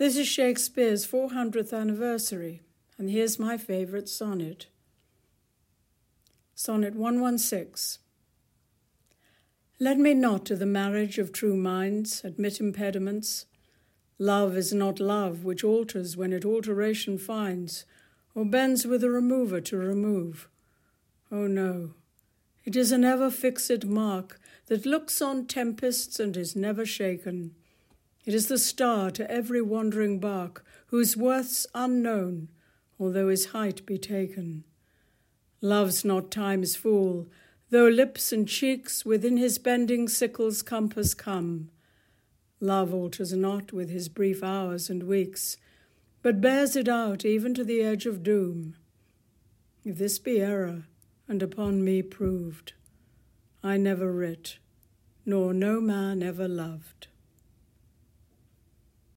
This is Shakespeare's 400th anniversary, and here's my favourite sonnet. Sonnet 116. Let me not to the marriage of true minds admit impediments. Love is not love which alters when it alteration finds, or bends with a remover to remove. Oh no, it is an ever fixed mark that looks on tempests and is never shaken. It is the star to every wandering bark, whose worth's unknown, although his height be taken. Love's not time's fool, though lips and cheeks within his bending sickle's compass come. Love alters not with his brief hours and weeks, but bears it out even to the edge of doom. If this be error, and upon me proved, I never writ, nor no man ever loved.